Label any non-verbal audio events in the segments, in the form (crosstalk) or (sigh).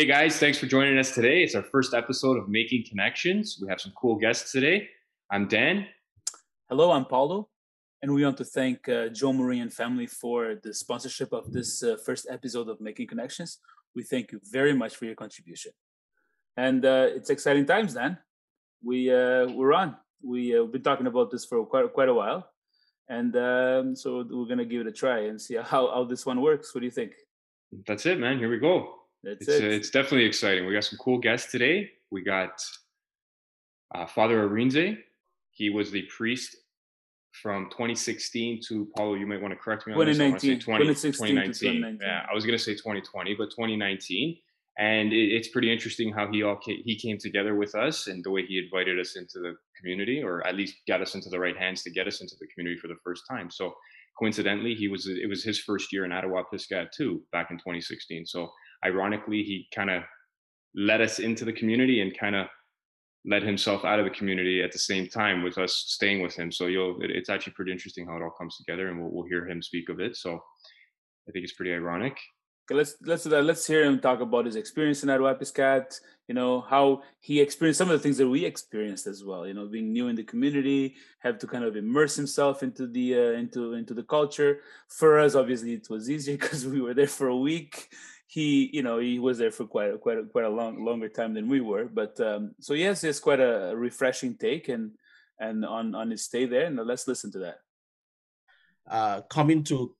Hey guys, thanks for joining us today. It's our first episode of Making Connections. We have some cool guests today. I'm Dan. Hello, I'm Paulo. And we want to thank uh, Joe Marie and family for the sponsorship of this uh, first episode of Making Connections. We thank you very much for your contribution. And uh, it's exciting times, Dan. We, uh, we're on. We, uh, we've been talking about this for quite, quite a while. And um, so we're going to give it a try and see how, how this one works. What do you think? That's it, man. Here we go. That's it's, it. Uh, it's definitely exciting. We got some cool guests today. We got uh, Father Arinze. He was the priest from 2016 to Paulo. You might want to correct me on 2019. this. 20, 2016 to 2019. 2019. Yeah, I was gonna say 2020, but 2019. And it, it's pretty interesting how he all came, he came together with us and the way he invited us into the community, or at least got us into the right hands to get us into the community for the first time. So coincidentally, he was it was his first year in Attawapiskat too, back in 2016. So ironically, he kind of led us into the community and kind of led himself out of the community at the same time with us staying with him. So you'll, it, it's actually pretty interesting how it all comes together, and we'll, we'll hear him speak of it. So I think it's pretty ironic. Okay, let's let's that. Let's hear him talk about his experience in Ottawa You know how he experienced some of the things that we experienced as well. You know, being new in the community, have to kind of immerse himself into the uh, into into the culture. For us, obviously, it was easier (laughs) because we were there for a week. He, you know, he was there for quite a, quite a, quite a long longer time than we were. But um, so yes, it's quite a refreshing take and and on on his stay there. And let's listen to that. Uh, coming to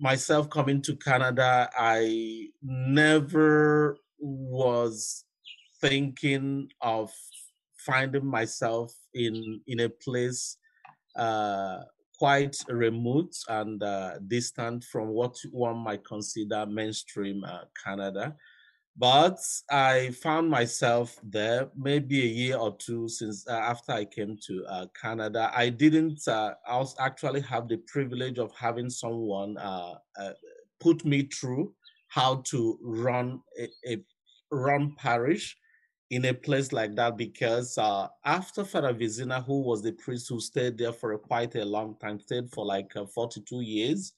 myself coming to Canada, I never was thinking of finding myself in in a place uh, quite remote and uh, distant from what one might consider mainstream uh, Canada. But I found myself there maybe a year or two since uh, after I came to uh, Canada. I didn't uh, I was actually have the privilege of having someone uh, uh, put me through how to run a, a run parish in a place like that because uh, after Father Vizina, who was the priest who stayed there for a, quite a long time, stayed for like 42 years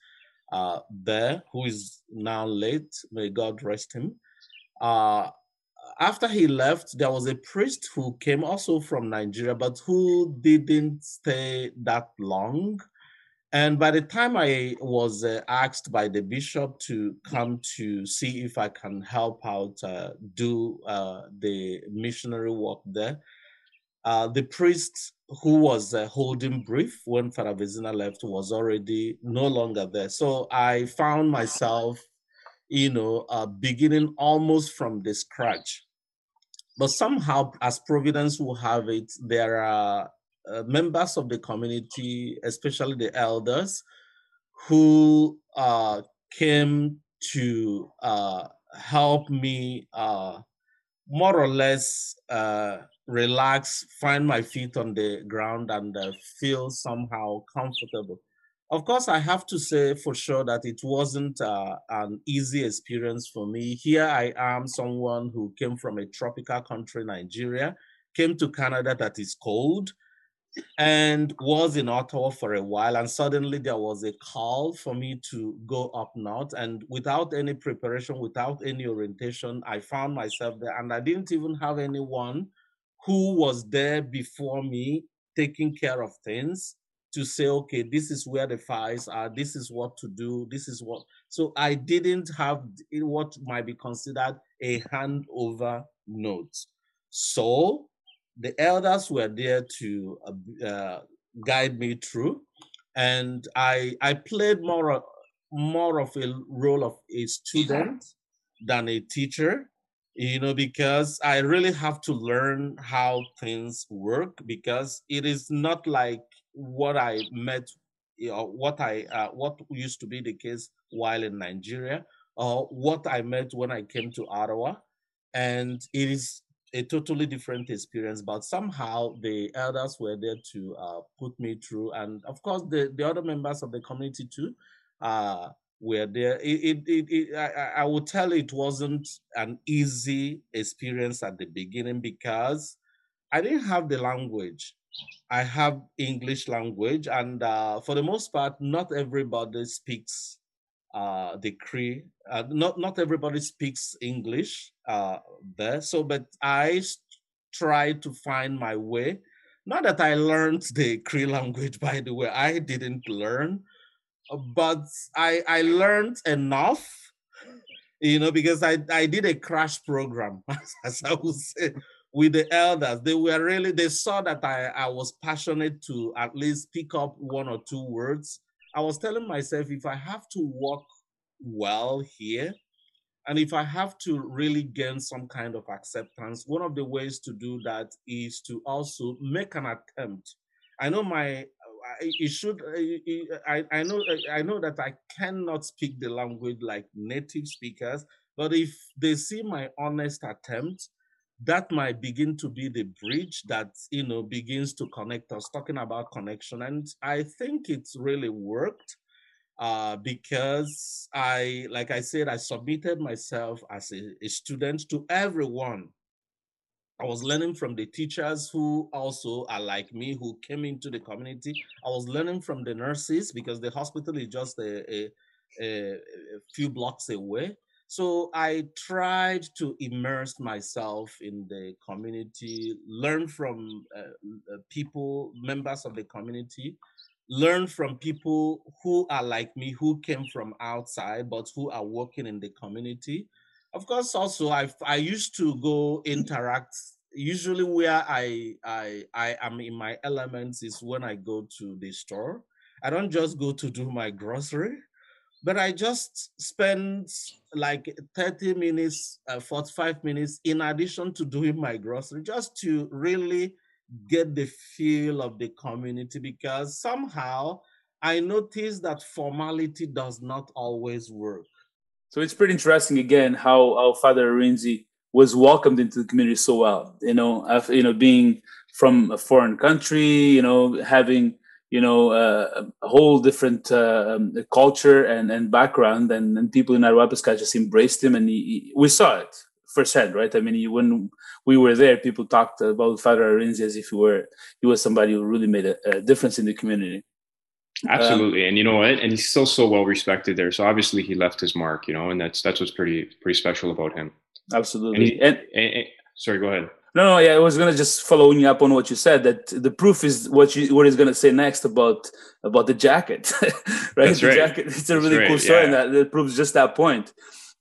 there, who is now late, may God rest him uh, after he left, there was a priest who came also from Nigeria, but who didn't stay that long. And by the time I was uh, asked by the bishop to come to see if I can help out uh, do uh, the missionary work there, uh, the priest who was uh, holding brief when Father left was already no longer there. So I found myself you know, uh, beginning almost from the scratch. But somehow, as Providence will have it, there are uh, members of the community, especially the elders, who uh, came to uh, help me uh, more or less uh, relax, find my feet on the ground, and feel somehow comfortable. Of course, I have to say for sure that it wasn't an easy experience for me. Here I am, someone who came from a tropical country, Nigeria, came to Canada that is cold, and was in Ottawa for a while. And suddenly there was a call for me to go up north. And without any preparation, without any orientation, I found myself there. And I didn't even have anyone who was there before me taking care of things to say, okay, this is where the files are, this is what to do, this is what. So I didn't have what might be considered a handover note. So the elders were there to uh, uh, guide me through, and I I played more more of a role of a student than a teacher you know because i really have to learn how things work because it is not like what I met, you know, what I uh, what used to be the case while in Nigeria, or what I met when I came to Ottawa, and it is a totally different experience. But somehow the elders were there to uh, put me through, and of course the the other members of the community too. Uh, were there. It, it, it, it I, I would tell it wasn't an easy experience at the beginning because I didn't have the language. I have English language, and uh, for the most part, not everybody speaks uh, the Cree. Uh, not not everybody speaks English uh, there, so but I try to find my way. Not that I learned the Cree language, by the way, I didn't learn, but I I learned enough, you know, because I I did a crash program, (laughs) as I would say, with the elders. They were really they saw that I I was passionate to at least pick up one or two words I was telling myself if I have to work well here, and if I have to really gain some kind of acceptance, one of the ways to do that is to also make an attempt. I know my it should I, I know I know that I cannot speak the language like native speakers, but if they see my honest attempt, that might begin to be the bridge that you know begins to connect us talking about connection and i think it's really worked uh, because i like i said i submitted myself as a, a student to everyone I was learning from the teachers who also are like me, who came into the community. I was learning from the nurses because the hospital is just a, a, a, few blocks away. So I tried to immerse myself in the community, learn from uh, uh, people, members of the community, learn from people who are like me, who came from outside, but who are working in the community. Of course, also I I used to go interact. Usually, where I I I am in my elements is when I go to the store. I don't just go to do my grocery but I just spend like 30 minutes, uh, 45 minutes in addition to doing my grocery, just to really get the feel of the community because somehow I noticed that formality does not always work. So it's pretty interesting again how, how Father Arinze was welcomed into the community so well. You know, after, you know, being from a foreign country, you know, having you know uh, a whole different uh, um, culture and, and background and, and people in Attawapiskat just embraced him and he, he, we saw it firsthand right? I mean he, when we were there people talked about father Arinze as if he were he was somebody who really made a, a difference in the community. Absolutely. Um, and you know what? And he's still so well respected there. So obviously he left his mark you know and that's that's what's pretty pretty special about him. Absolutely. And, he, and, and sorry go ahead no, no, yeah, I was gonna just following up on what you said. That the proof is what you what he's gonna say next about about the jacket, (laughs) right? That's the right. jacket. It's a really That's cool right, story, yeah. and that, that proves just that point.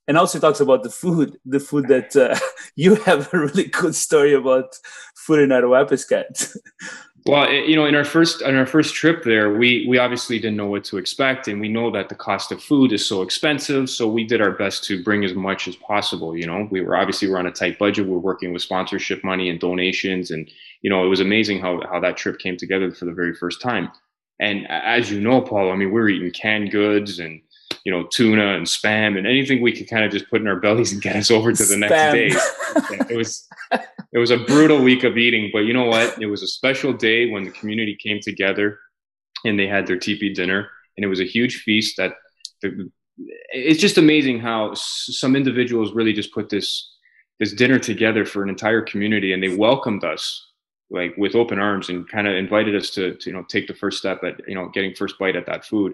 And also talks about the food, the food that uh, (laughs) you have a really good story about food in Attawapiskat. (laughs) Well, it, you know, in our first on our first trip there, we we obviously didn't know what to expect, and we know that the cost of food is so expensive. So we did our best to bring as much as possible. You know, we were obviously we're on a tight budget. We're working with sponsorship money and donations, and you know, it was amazing how how that trip came together for the very first time. And as you know, Paul, I mean, we were eating canned goods and you know tuna and spam and anything we could kind of just put in our bellies and get us over to the next day. (laughs) It was it was a brutal week of eating, but you know what? It was a special day when the community came together and they had their teepee dinner, and it was a huge feast. That the, it's just amazing how s- some individuals really just put this this dinner together for an entire community, and they welcomed us like with open arms and kind of invited us to, to you know take the first step at you know getting first bite at that food,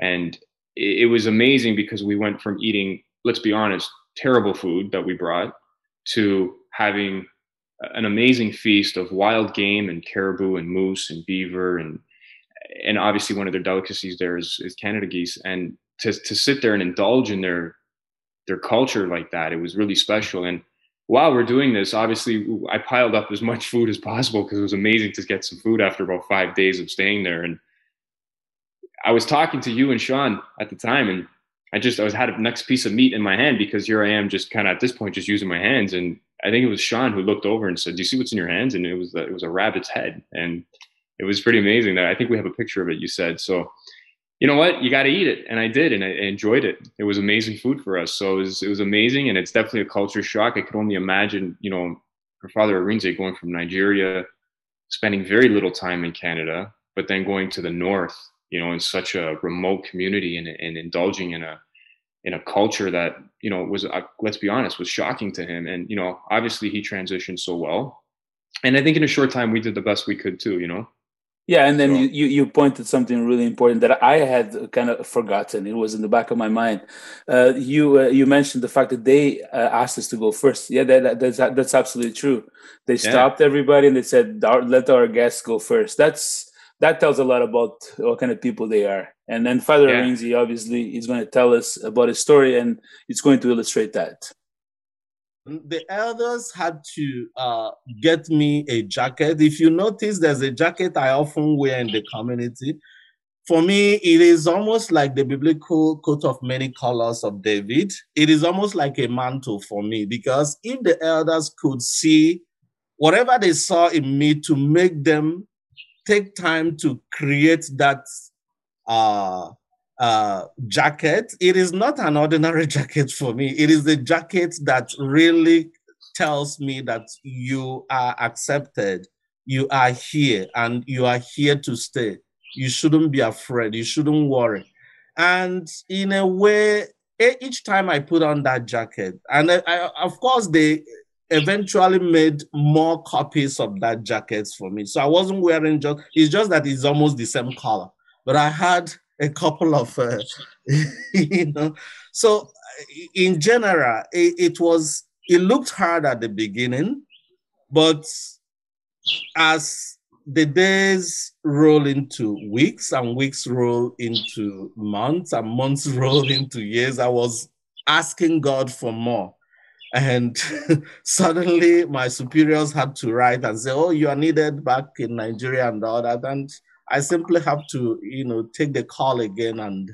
and it, was amazing because we went from eating, let's be honest, terrible food that we brought to having an amazing feast of wild game and caribou and moose and beaver and and obviously one of their delicacies there is, is Canada geese. And to to sit there and indulge in their their culture like that it was really special. And while we're doing this obviously I piled up as much food as possible because it was amazing to get some food after about 5 days of staying there. And I was talking to you and Sean at the time and I just I was had a next piece of meat in my hand because here I am just kind of at this point just using my hands and I think it was Sean who looked over and said, "Do you see what's in your hands?" And it was it was a rabbit's head, and it was pretty amazing. That I think we have a picture of it. You said so. You know what? You got to eat it, and I did, and I enjoyed it. It was amazing food for us, so it was it was amazing, and it's definitely a culture shock. I could only imagine, you know, her father Arinze going from Nigeria, spending very little time in Canada, but then going to the north, you know, in such a remote community and, and indulging in a in a culture that you know was uh, let's be honest was shocking to him and you know obviously he transitioned so well and i think in a short time we did the best we could too you know Yeah, and then so, you, you pointed something really important that I had kind of forgotten. It was in the back of my mind. Uh, you uh, you mentioned the fact that they uh, asked us to go first. Yeah, that, that, that's that's absolutely true. They stopped yeah. everybody and they said, "Let our guests go first. That's that tells a lot about what kind of people they are. And then Father yeah. Arinze obviously is going to tell us about his story, and it's going to illustrate that the elders had to uh, get me a jacket. If you notice, there's a jacket I often wear in the community. For me, it is almost like the biblical coat of many colors of David. It is almost like a mantle for me because if the elders could see whatever they saw in me to make them take time to create that uh, uh, jacket. It is not an ordinary (laughs) jacket for me. It is a jacket that really tells me that you are accepted, you are here, and you are here to stay. You shouldn't be afraid, you shouldn't worry. And in a way, each time I put on that jacket, and I, I, of course, they eventually made more copies of that jacket for me. So I wasn't wearing just, it's just that it's almost the same color. But I had a couple of, uh, (laughs) you know. So in general, it, it was, it looked hard at the beginning, but as the days roll into weeks and weeks roll into months and months (laughs) roll into years, I was asking God for more. And (laughs) suddenly my superiors had to write and say, Oh, you are needed back in Nigeria and all that. And I simply have to, you know, take the call again and,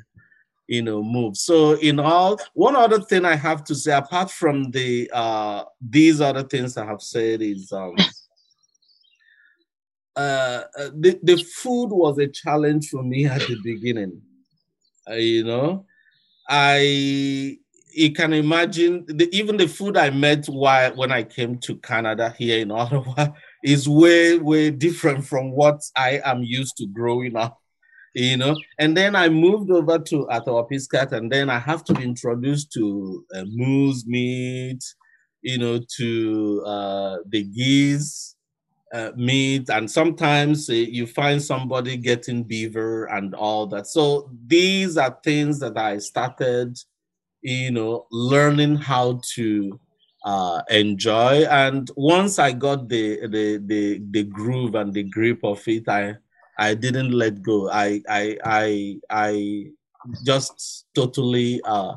you know, move. So in all, one other thing I have to say, apart from the uh, these other things I have said, is um, (laughs) uh, uh, the the food was a challenge for me at the beginning. Uh, you know, I you can imagine the, even the food I met while when I came to Canada here in Ottawa (laughs) is way way different from what I am used to growing up you know? And then i moved over to Attawapiskat and then i have to be introduced to uh, moose meat you know to uh, the geese uh, meat and sometimes uh, you find somebody getting beaver and all that. So these are things that i started you know learning how to uh, enjoy. And once I got the, the the the groove and the grip of it, I I didn't let go. I I I I just totally uh,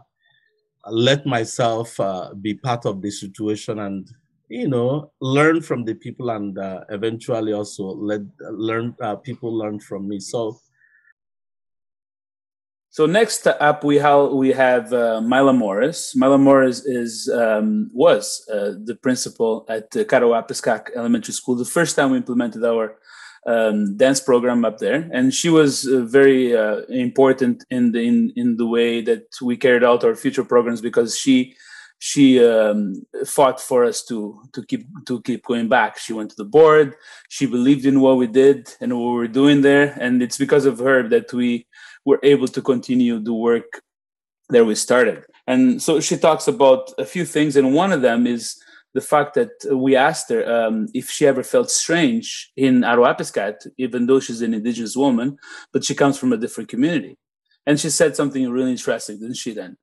let myself uh, be part of the situation and you know learn from the people and uh, eventually also let learn uh, people learn from me. So so next up, we have we have uh, Mila Morris. Mila Morris is um, was uh, the principal at uh, Kattawapiskak Elementary School. The first time we implemented our um, dance program up there, and she was uh, very uh, important in the in, in the way that we carried out our future programs because she she um, fought for us to to keep to keep going back. She went to the board. She believed in what we did and what we were doing there, and it's because of her that we were able to continue the work that we started. And so she talks about a few things, and one of them is the fact that we asked her um, if she ever felt strange in Attawapiskat, even though she's an indigenous woman, but she comes from a different community. And she said something really interesting, didn't she, then?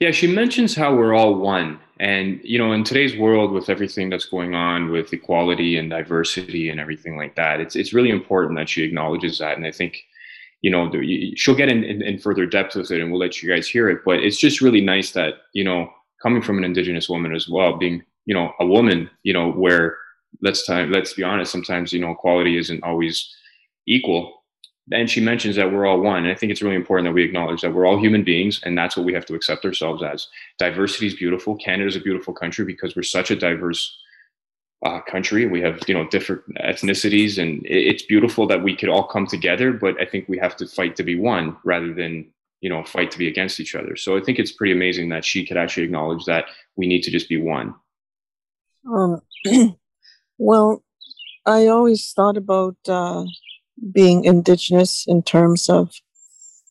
Yeah, she mentions how we're all one. And, you know, in today's world, with everything that's going on with equality and diversity and everything like that, it's, it's really important that she acknowledges that. And I think you know, she'll get in, in, in, further depth with it and we'll let you guys hear it. But it's just really nice that, you know, coming from an indigenous woman as well, being, you know, a woman, you know, where let's time, let's be honest, sometimes, you know, equality isn't always equal. And she mentions that we're all one. And I think it's really important that we acknowledge that we're all human beings and that's what we have to accept ourselves as. Diversity is beautiful. Canada is a beautiful country because we're such a diverse uh, country. We have you know different ethnicities, and it's beautiful that we could all come together. But I think we have to fight to be one rather than you know fight to be against each other. So I think it's pretty amazing that she could actually acknowledge that we need to just be one. Um, (clears throat) well, I always thought about uh, being indigenous in terms of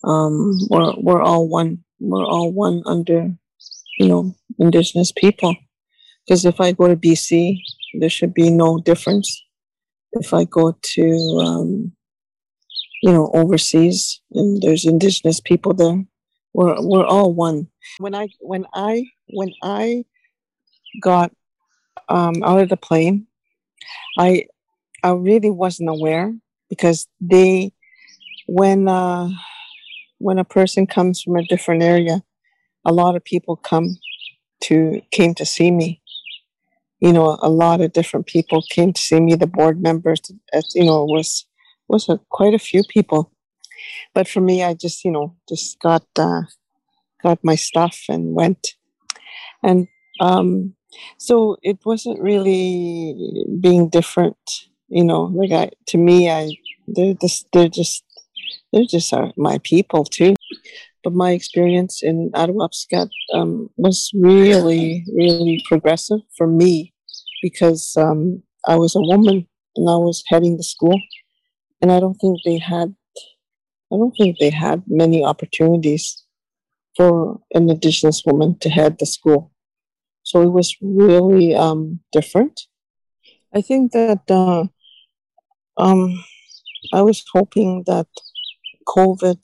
um, we're we're all one. We're all one under you know indigenous people. Because if I go to BC there should be no difference. if I go to, um, you know, overseas and there's indigenous people there, we're we're all one. When I when I when I got um, out of the plane, I I really wasn't aware because they when uh, when a person comes from a different area, a lot of people come to came to see me. You know, a lot of different people came to see me. The board members, you know, was was a, quite a few people. But for me, I just you know just got uh, got my stuff and went, and um, so it wasn't really being different. You know, like I to me, I they're just they're just they're just my people too. But my experience in Attawapiskat um, was really, really progressive for me because um, I was a woman and I was heading the school, and I don't think they had, I don't think they had many opportunities for an Indigenous woman to head the school. So it was really um, different. I think that uh, um, I was hoping that COVID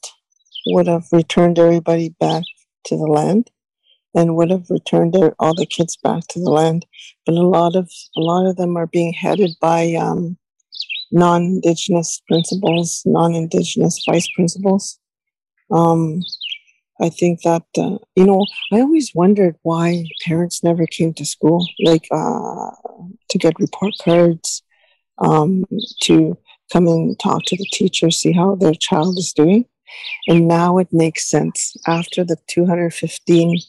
would have returned everybody back to the land and would have returned their, all the kids back to the land. But a lot of a lot of them are being headed by um, non-indigenous principals, non-indigenous vice principals. Um, I think that uh, you know I always wondered why parents never came to school, like uh, to get report cards, um, to come and talk to the teacher, see how their child is doing. And now it makes sense. After the 215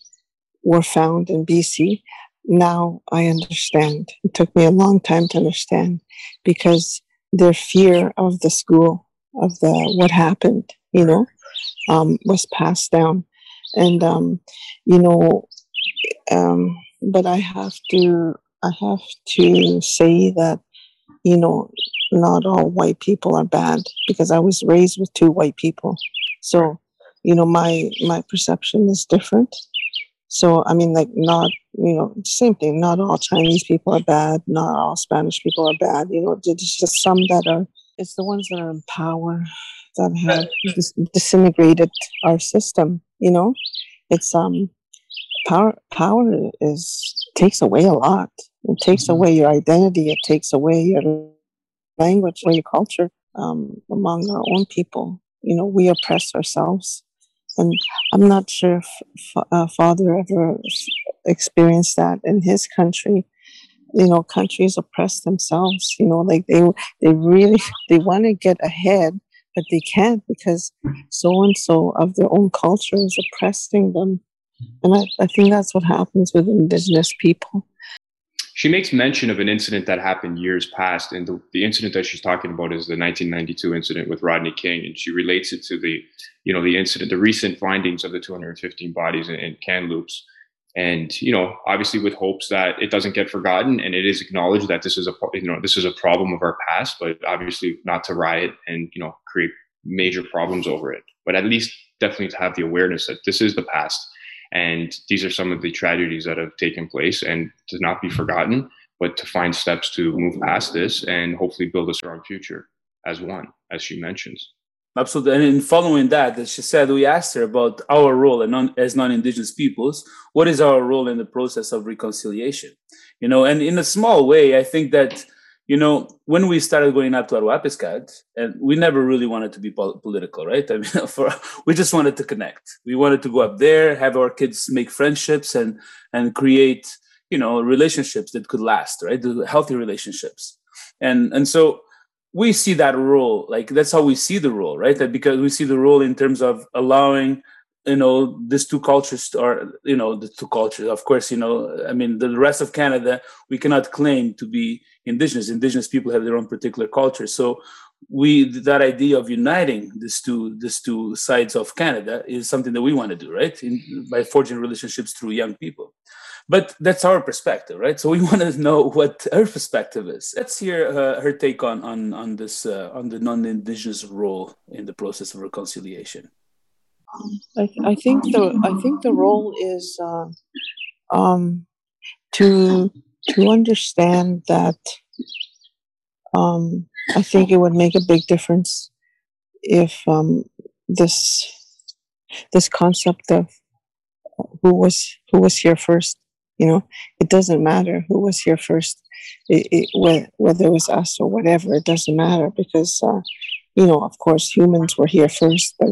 were found in BC, now I understand. It took me a long time to understand because their fear of the school, of the what happened, you know, um, was passed down. And um, you know, um, but I have to I have to say that, you know, not all white people are bad because I was raised with two white people. So, you know, my my perception is different. So, I mean, like, not you know, same thing. Not all Chinese people are bad. Not all Spanish people are bad. You know, there's just some that are. It's the ones that are in power that have dis- disintegrated our system. You know, it's um, power. Power is takes away a lot. It takes mm-hmm. away your identity. It takes away your language or your culture um, among our own people. You know, we oppress ourselves. And I'm not sure if uh, Father ever experienced that in his country. You know, countries oppress themselves. You know, like they they really (laughs) they want to get ahead, but they can't because so and so of their own culture is oppressing them. And I, I think that's what happens with indigenous people she makes mention of an incident that happened years past, and the, the incident that she's talking about is the 1992 incident with Rodney King, and she relates it to the, you know, the incident, the recent findings of the 215 bodies in, in Kamloops, and you know, obviously with hopes that it doesn't get forgotten and it is acknowledged that this is a, you know, this is a problem of our past, but obviously not to riot and you know create major problems over it, but at least definitely to have the awareness that this is the past and these are some of the tragedies that have taken place and to not be forgotten, but to find steps to move past this and hopefully build a strong future as one, as she mentions. Absolutely. And in following that, as she said, we asked her about our role as non-Indigenous peoples. What is our role in the process of reconciliation? You know, and in a small way, I think that you know, when we started going up to Attawapiskat, and we never really wanted to be pol- political, right? (laughs) I mean, for we just wanted to connect. We wanted to go up there, have our kids make friendships, and and create, you know, relationships that could last, right? Healthy relationships, and and so we see that role, like that's how we see the role, right? That because we see the role in terms of allowing you know these two cultures are you know the two cultures of course you know i mean the rest of canada we cannot claim to be indigenous. Indigenous people have their own particular culture. So we that idea of uniting these two these two sides of canada is something that we want to do right? In, by forging relationships through young people. But that's our perspective right? So we (laughs) want to know what her perspective is. Let's hear uh, her take on on on this uh, on the non-indigenous role in the process of reconciliation I, think the I think the role is uh, um, to to understand that um, I think it would make a big difference if um, this this concept of who was who was here first. You know, it doesn't matter who was here first, it, it, whether it was us or whatever. It doesn't matter because, uh, you know, of course, humans were here first. But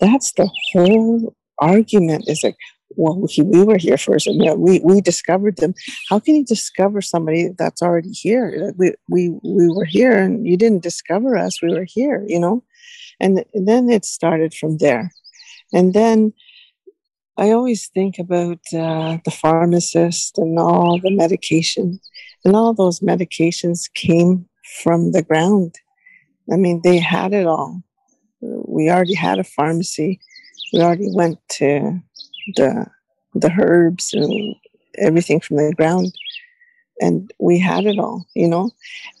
that's the whole argument. Is like, well, we, we were here first, and know, we we discovered them. How can you discover somebody that's already here? We we we were here, and you didn't discover us. We were here. You know, and, and then it started from there, and then I always think about uh, the pharmacist and all the medication, and all those medications came from the ground. I mean, they had it all. We already had a pharmacy. We already went to the the herbs and everything from the ground, and we had it all, you know.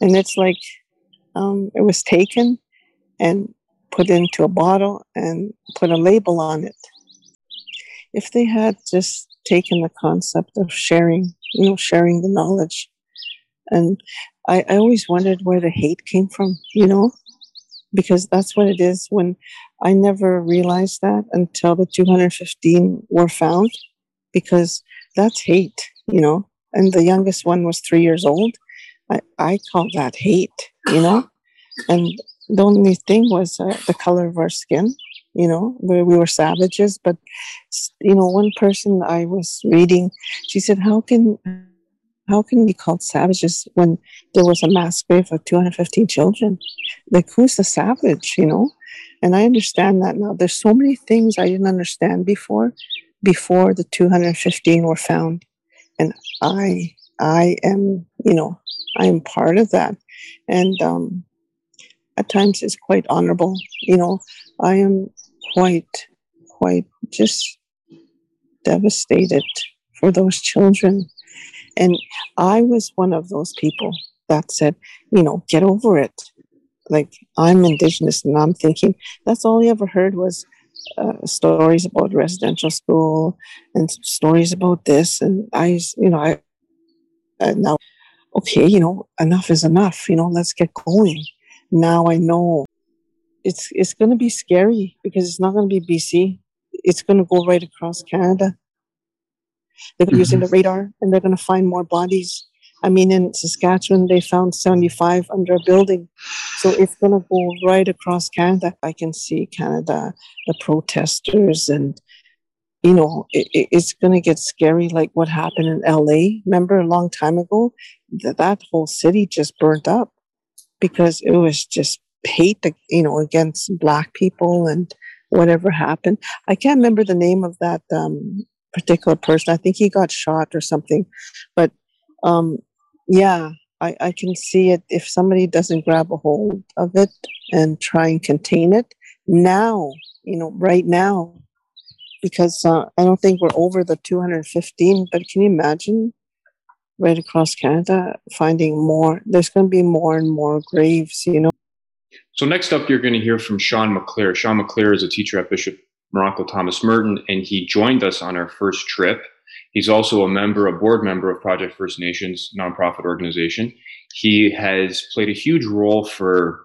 And it's like um, it was taken and put into a bottle and put a label on it if they had just taken the concept of sharing, you know, sharing the knowledge. And I, I always wondered where the hate came from, you know, because that's what it is when I never realized that until the 215 were found, because that's hate, you know, and the youngest one was three years old. I, I call that hate, you know, and the only thing was uh, the color of our skin you know, where we were savages. But, you know, one person I was reading, she said, how can, how can we be called savages when there was a mass grave of 215 children? Like, who's the savage, you know? And I understand that now. There's so many things I didn't understand before, before the 215 were found. And I, I am, you know, I am part of that. And, um, at times it's quite honorable. You know, I am quite, quite just devastated for those children. And I was one of those people that said, you know, get over it. Like, I'm Indigenous, and I'm thinking that's all I ever heard was uh, stories about residential school and stories about this. And I, you know, I, uh, now, okay, you know, enough is enough, you know, let's get going. Now I know it's it's going to be scary because it's not going to be BC. It's going to go right across Canada. They're mm-hmm. using the radar, and they're going to find more bodies. I mean, in Saskatchewan, they found 75 under a building. So it's going to go right across Canada. I can see Canada, the protesters, and, you know, it, it's going to get scary like what happened in LA. Remember a long time ago? That, that whole city just burnt up because it was just hate, you know, against black people and whatever happened. I can't remember the name of that um, particular person. I think he got shot or something. But um, yeah, I, I can see it if somebody doesn't grab a hold of it and try and contain it now, you know, right now, because uh, I don't think we're over the 215. But can you imagine right across Canada finding more? There's going to be more and more graves, you know. So next up, you're going to hear from Sean McClure. Sean McClure is a teacher at Bishop Marrocco Thomas Merton, and he joined us on our first trip. He's also a member, a board member of Project First Nations nonprofit organization. He has played a huge role for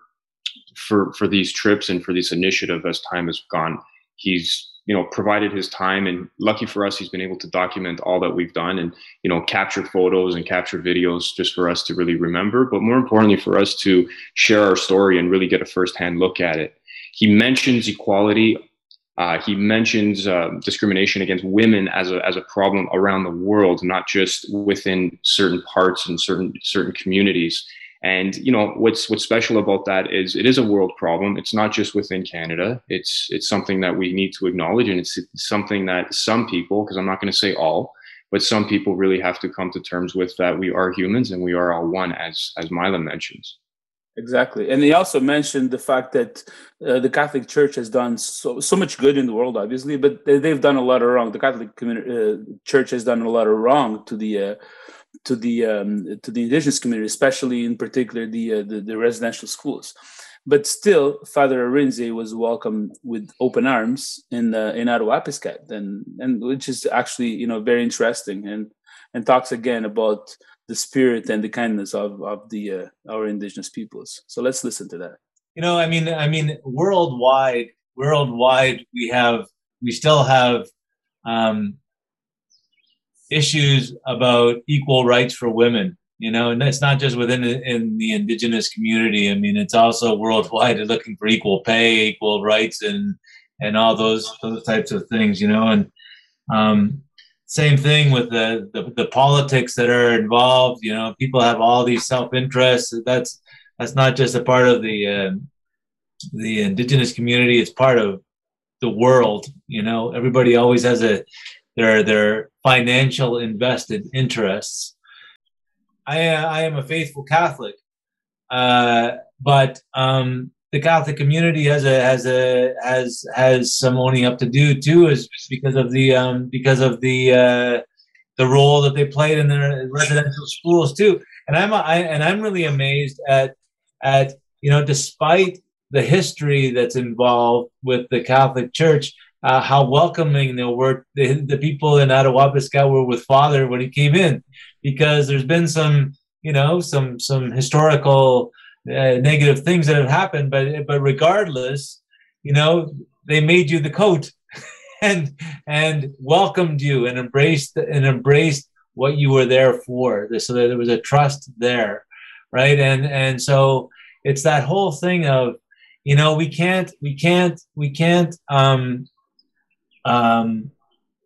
for for these trips and for this initiative as time has gone. He's you know provided his time and lucky for us he's been able to document all that we've done and you know capture photos and capture videos just for us to really remember but more importantly for us to share our story and really get a firsthand look at it he mentions equality uh, he mentions uh, discrimination against women as a, as a problem around the world not just within certain parts and certain certain communities and you know what's what's special about that is it is a world problem. It's not just within Canada. It's it's something that we need to acknowledge, and it's something that some people, because I'm not going to say all, but some people really have to come to terms with that we are humans and we are all one, as as Mila mentions. Exactly, and he also mentioned the fact that uh, the Catholic Church has done so so much good in the world, obviously, but they've done a lot of wrong. The Catholic community, uh, Church has done a lot of wrong to the uh, to the um, to the indigenous community, especially in particular the, uh, the, the residential schools. But still, Father Arinze was welcomed with open arms in uh, in Attawapiskat, and and which is actually you know very interesting and and talks again about the spirit and the kindness of of the uh, our indigenous peoples. So let's listen to that. You know, I mean, I mean, worldwide, worldwide, we have we still have um, issues about equal rights for women. You know, and it's not just within in the indigenous community. I mean, it's also worldwide looking for equal pay, equal rights, and and all those those types of things. You know, and um, same thing with the, the, the politics that are involved. You know, people have all these self interests. That's that's not just a part of the uh, the indigenous community. It's part of the world. You know, everybody always has a their their financial invested interests. I I am a faithful Catholic, uh, but um, the Catholic community has a has a has has some owning up to do too, is because of the um, because of the uh, the role that they played in their residential schools too. And I'm I, and I'm really amazed at at you know despite the history that's involved with the Catholic Church, uh, how welcoming they were. The, the people in Attawapiskat were with Father when he came in, because there's been some you know some some historical uh, negative things that have happened, but but regardless, you know, they made you the coat (laughs) and and welcomed you and embraced and embraced what you were there for. So there was a trust there, right? And and so it's that whole thing of, you know, we can't we can't we can't um, um,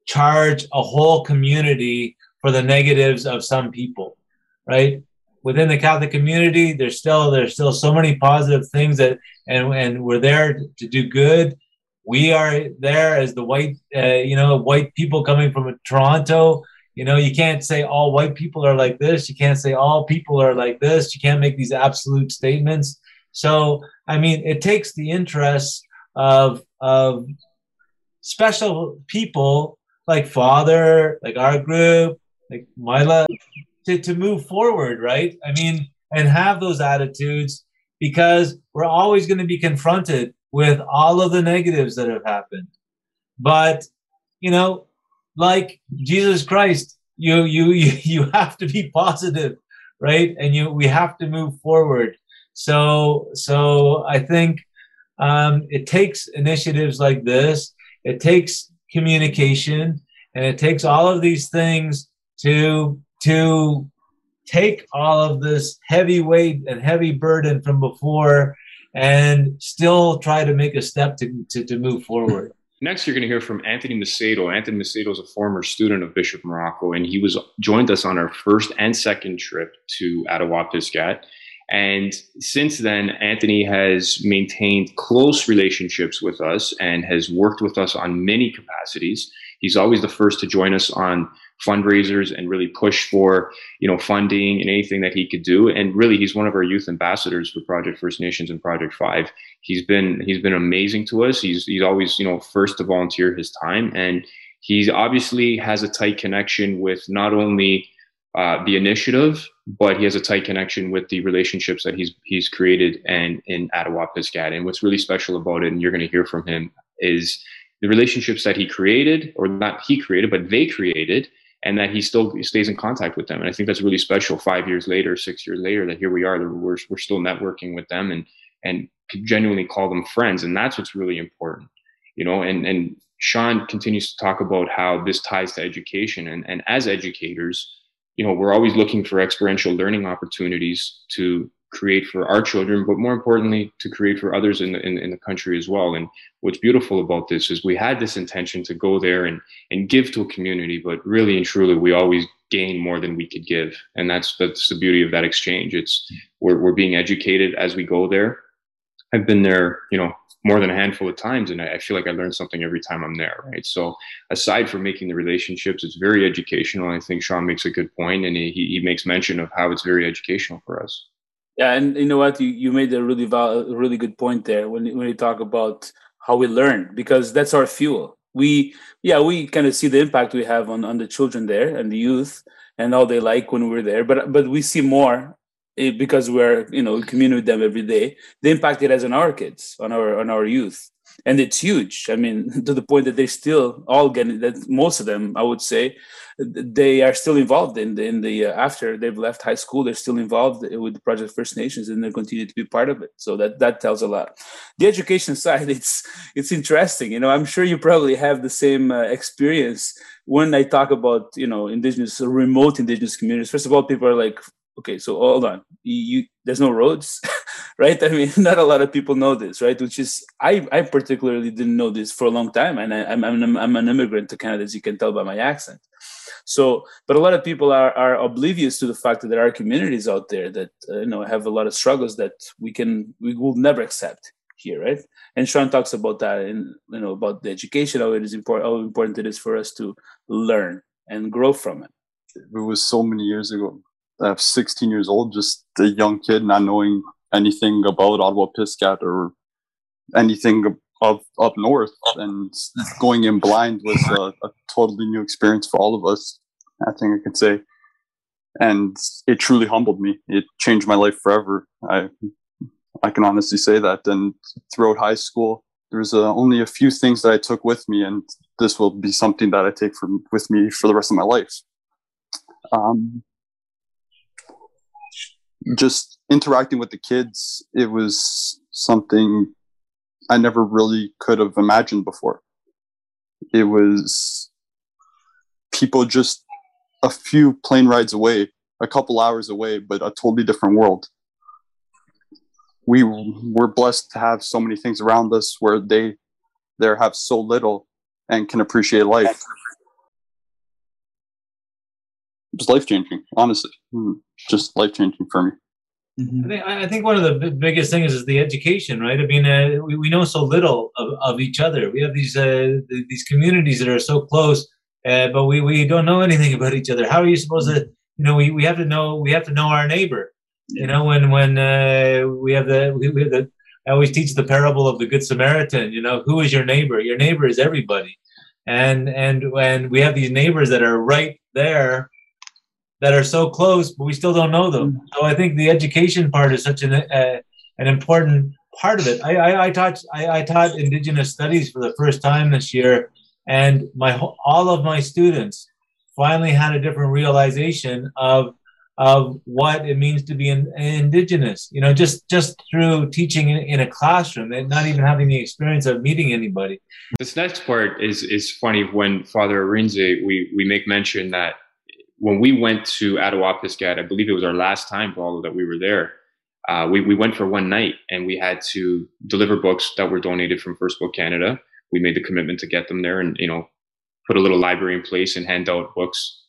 charge a whole community for the negatives of some people, right? Within the Catholic community, there's still there's still so many positive things that and and we're there to do good. We are there as the white uh, you know white people coming from Toronto. You know, you can't say all white people are like this. You can't say all people are like this. You can't make these absolute statements. So, I mean, it takes the interests of of special people like Father, like our group, like Mila, to, to move forward, right? I mean, and have those attitudes because we're always going to be confronted with all of the negatives that have happened. But, you know, like Jesus Christ, you (laughs) you you, have to be positive, right? And you we have to move forward. So so I think um, it takes initiatives like this. It takes communication, and it takes all of these things to to take all of this heavy weight and heavy burden from before and still try to make a step to, to, to move forward. Next, you're going to hear from Anthony Macedo. Anthony Macedo is a former student of Bishop Marrocco, and he was joined us on our first and second trip to Attawapiskat. And since then, Anthony has maintained close relationships with us and has worked with us on many capacities. He's always the first to join us on fundraisers and really push for you know funding and anything that he could do. And really he's one of our youth ambassadors for project first nations and project five. He's been he's been amazing to us. He's he's always you know first to volunteer his time. And he obviously has a tight connection with not only uh, the initiative, but he has a tight connection with the relationships that he's he's created and in Attawapiskat. And what's really special about it, and you're going to hear from him, is the relationships that he created, or not he created, but they created, and that he still stays in contact with them. And I think that's really special. Five years later, six years later, that here we are, we're we're still networking with them and and genuinely call them friends, and that's what's really important, you know. And and Sean continues to talk about how this ties to education, and and as educators, you know, we're always looking for experiential learning opportunities to create for our children, but more importantly, to create for others in the, in, in, the country as well. And what's beautiful about this is we had this intention to go there and, and give to a community, but really and truly, we always gain more than we could give. And that's, that's the beauty of that exchange. It's we're, we're being educated as we go there. I've been there, you know, more than a handful of times, and I, feel like I learn something every time I'm there, right? So, aside from making the relationships, it's very educational. I think Sean makes a good point, and he, he makes mention of how it's very educational for us. Yeah, and you know what? You, you made a really val- really good point there when when you talk about how we learn because that's our fuel. We yeah we kind of see the impact we have on on the children there and the youth and how they like when we're there, but but we see more eh, because we're you know communing with them every day. The impact it has on our kids, on our on our youth, and it's huge. I mean, (laughs) to the point that they still all get that most of them, I would say, they are still involved in the in the uh, after they've left high school, they're still involved with the Project First Nations, and they continue to be part of it. So that that tells a lot. The education (laughs) side, it's it's interesting. You know, I'm sure you probably have the same uh, experience when I talk about you know indigenous remote indigenous communities. First of all, people are like, okay, so hold on, you, you there's no roads, (laughs) right? I mean, (laughs) not a lot of people know this, right? Which is I I particularly didn't know this for a long time, and I, am I'm, I'm I'm an immigrant to Canada, as you can tell by my accent. So, but a lot of people are are oblivious to the fact that there are communities out there that uh, you know have a lot of struggles that we can we will never accept here, right? And Sean talks about that, and you know about the education, how it is important, how important it is for us to learn and grow from it. It was so many years ago I was 16 years old, just a young kid, not knowing anything about Ottawa Piscat or anything of up north, and going in blind was a, a, totally new experience for all of us. I think I could say, and it truly humbled me. It changed my life forever. I I can honestly say that. And throughout high school, there's uh, only a few things that I took with me, and this will be something that I take from with me for the rest of my life. Um, just interacting with the kids, it was something I never really could have imagined before. It was people just a few plane rides away, a couple hours away, but a totally different world. We were blessed to have so many things around us where they there have so little and can appreciate life. It was life changing, honestly. Hmm just life changing for me. Mm-hmm. I, think, I think one of the biggest things is the education, right? I mean, uh, we, we know so little of, of each other. We have these uh, these communities that are so close, uh, but we, we don't know anything (laughs) about each other. How are you supposed to? You know, we, we have to know we have to know our neighbor. Yeah. You know, when when uh, we have the we, we have the I always teach the parable of the Good Samaritan. You know, who is your neighbor? Your neighbor is everybody, and and when we have these neighbors that are right there that are so close, but we still don't know them. Mm. So I think the education part is such an uh, an important part of it. I, I, I taught I, I, taught Indigenous studies for the first time this year, and my all of my students finally had a different realization of of what it means to be in, indigenous. You know, just just through teaching in, in, a classroom and not even having the experience of meeting anybody. This next part is is funny. When Father Arinze, we we make mention that when we went to Attawapiskat, I believe it was our last time, Paulo, that we were there. Uh, we, we went for one night and we had to deliver books that were donated from First Book Canada. We made the commitment to get them there and, you know, put a little library in place and hand out books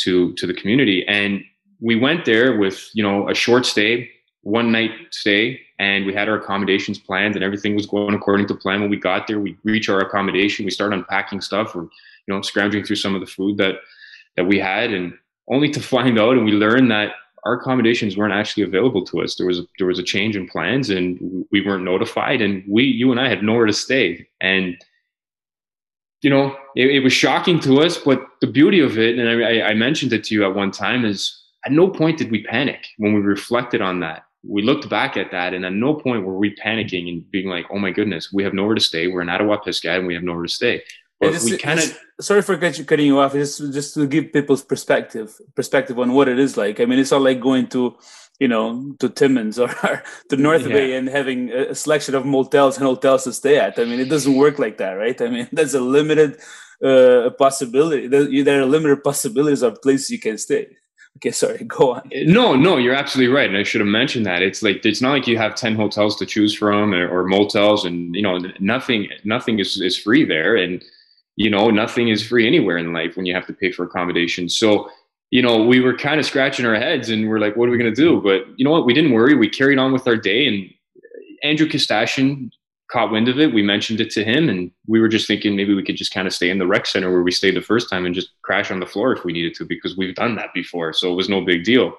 to, to the community. And we went there with, you know, a short stay, one night stay, and we had our accommodations planned and everything was going according to plan. When we got there, we reach our accommodation, we start unpacking stuff or, you know, scrounging through some of the food that that we had, and only to find out and we learned that our accommodations weren't actually available to us. There was a, there was a change in plans, and we weren't notified. And we, you and I, had nowhere to stay. And you know, it, it was shocking to us. But the beauty of it, and I, I mentioned it to you at one time, is at no point did we panic when we reflected on that. We looked back at that, and at no point were we panicking and being like, "Oh my goodness, we have nowhere to stay. We're in Attawapiskat, and we have nowhere to stay." But we kind of sorry for cutting you off. Just just to give people's perspective perspective on what it is like. I mean, it's not like going to you know to Timmins or (laughs) to North yeah. Bay and having a selection of motels and hotels to stay at. I mean, it doesn't work like that, right? I mean, (laughs) there's a limited uh, possibility. There are limited possibilities of places you can stay. Okay, sorry, (laughs) go on. No, no, you're absolutely right. And I should have mentioned that. It's like it's not like you have 10 hotels to choose from or, or motels and you know, nothing nothing is, is free there. And you know, nothing is free anywhere in life when you have to pay for accommodations. So, you know, we were kind of scratching our heads and we're like, what are we going to do? But you know what? We didn't worry. We carried on with our day. And Andrew Kostasian caught wind of it. We mentioned it to him, and we were just thinking maybe we could just kind of stay in the rec center where we stayed the first time and just crash on the floor if we needed to because we've done that before. So it was no big deal.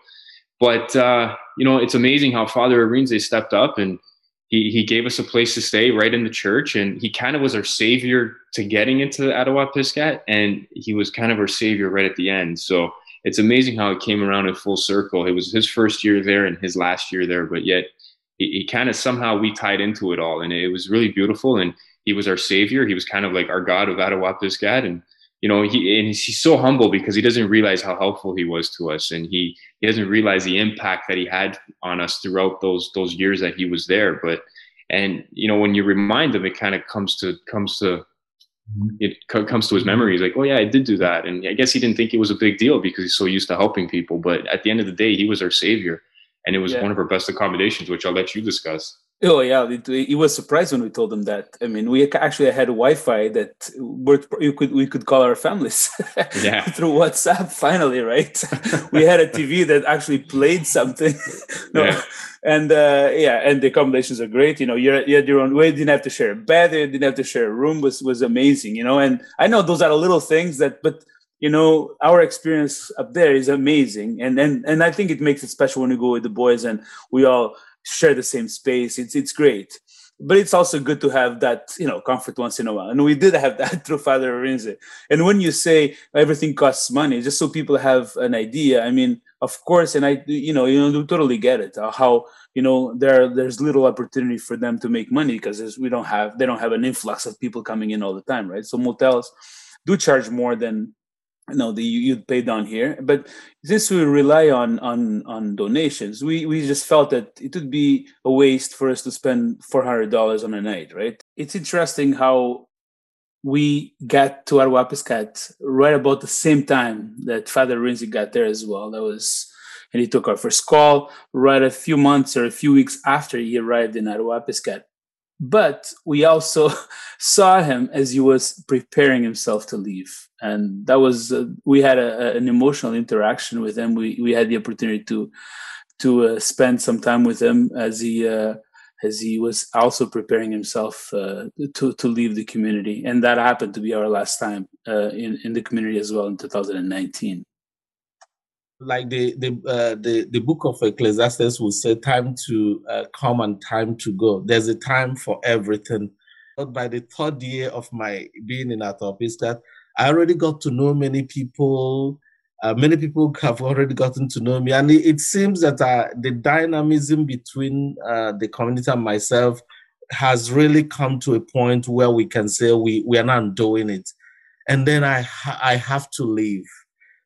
But, uh, you know, it's amazing how Father Arinze stepped up and he, he gave us a place to stay right in the church and he kind of was our savior to getting into Attawapiskat and he was kind of our savior right at the end so it's amazing how it came around in full circle it was his first year there and his last year there but yet he, he kind of somehow we tied into it all and it was really beautiful and he was our savior. He was kind of like our God of Attawapiskat. And, you know, he, and he's so humble because he doesn't realize how helpful he was to us. And he, he doesn't realize the impact that he had on us throughout those, those years that he was there. But, and, you know, when you remind him, it kind of comes to, comes to, it comes to his memory. He's like, oh yeah, I did do that. And I guess he didn't think it was a big deal because he's so used to helping people. But at the end of the day, he was our savior and it was yeah. one of our best accommodations, which I'll let you discuss. Oh yeah, he was surprised when we told him that. I mean, we actually had Wi-Fi that worked. You could we could call our families (laughs) yeah. through WhatsApp. Finally, right? (laughs) we had a TV that actually played something. (laughs) no. Yeah. And uh, yeah, and the accommodations are great. You know, you're you had your own way. You didn't have to share a bed. You didn't have to share a room. was was amazing. You know, and I know those are little things that, but you know our experience up there is amazing and and and i think it makes it special when we go with the boys and we all share the same space. It's it's great. But it's also good to have that you know comfort once in a while. And we did have that (laughs) through father Arinze. and when you say everything costs money just so people have an idea i mean of course and i you know you know totally get it uh, how you know there there's little opportunity for them to make money because we don't have they don't have an influx of people coming in all the time right? So motels do charge more than know the you'd pay down here but since we rely on on on donations we we just felt that it would be a waste for us to spend $400 on a night right it's interesting how we got to Attawapiskat right about the same time that Father Arinze got there as well. That was, and he took our first call right a few months or a few weeks after he arrived in Attawapiskat. But we also (laughs) saw him as he was preparing himself to leave. And that was uh, we had a, an emotional interaction with him. We we had the opportunity to to uh, spend some time with him as he uh, as he was also preparing himself uh, to to leave the community. And that happened to be our last time uh, in in the community as well in 2019 like the the uh, the the book of Ecclesiastes will say, "Time to uh, come and time to go." There's a time for everything. But by the third year of my being in Attawapiskat, I already got to know many people. Uh, many people have already gotten to know me, and it, it seems that uh, the dynamism between uh, the community and myself has really come to a point where we can say we we are not doing it, and then I I have to leave.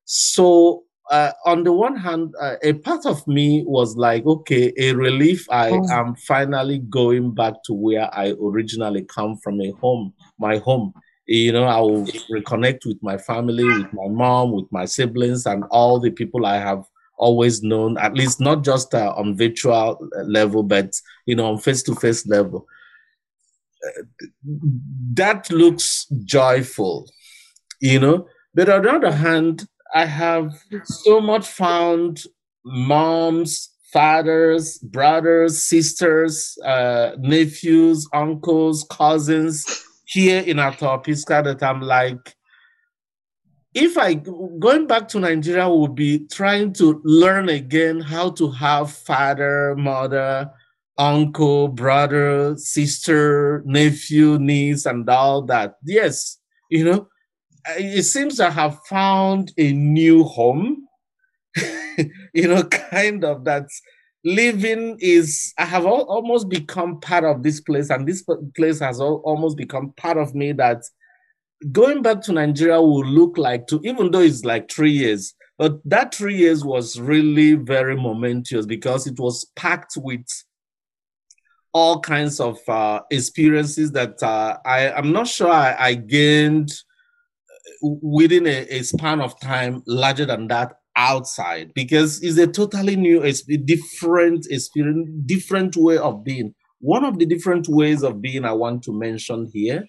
So uh, on the one hand, uh, a part of me was like, okay, a relief. I oh. am finally going back to where I originally come from, a home, my home you know, I will reconnect with my family, with my mom, with my siblings, and all the people I have always known, at least not just uh, on virtual level, but, you know, on face to face level. That looks joyful, you know. But on the other hand, I have so much found moms, fathers, brothers, sisters, uh, nephews, uncles, cousins here in Attawapiskat that I'm like, if I going back to Nigeria would be trying to learn again how to have father, mother, uncle, brother, sister, nephew, niece, and all that. Yes, you know, it seems I have found a new home. (laughs) you know, (laughs) kind of that's living is i have all, almost become part of this place and this place has all, almost become part of me that going back to nigeria will look like to even though it's like three years but that three years was really very momentous because it was packed with all kinds of uh, experiences that uh, I, i'm not sure I, I gained within a, a span of time larger than that outside because it's a totally new, it's a different experience, different way of being. One of the different ways of being I want to mention here,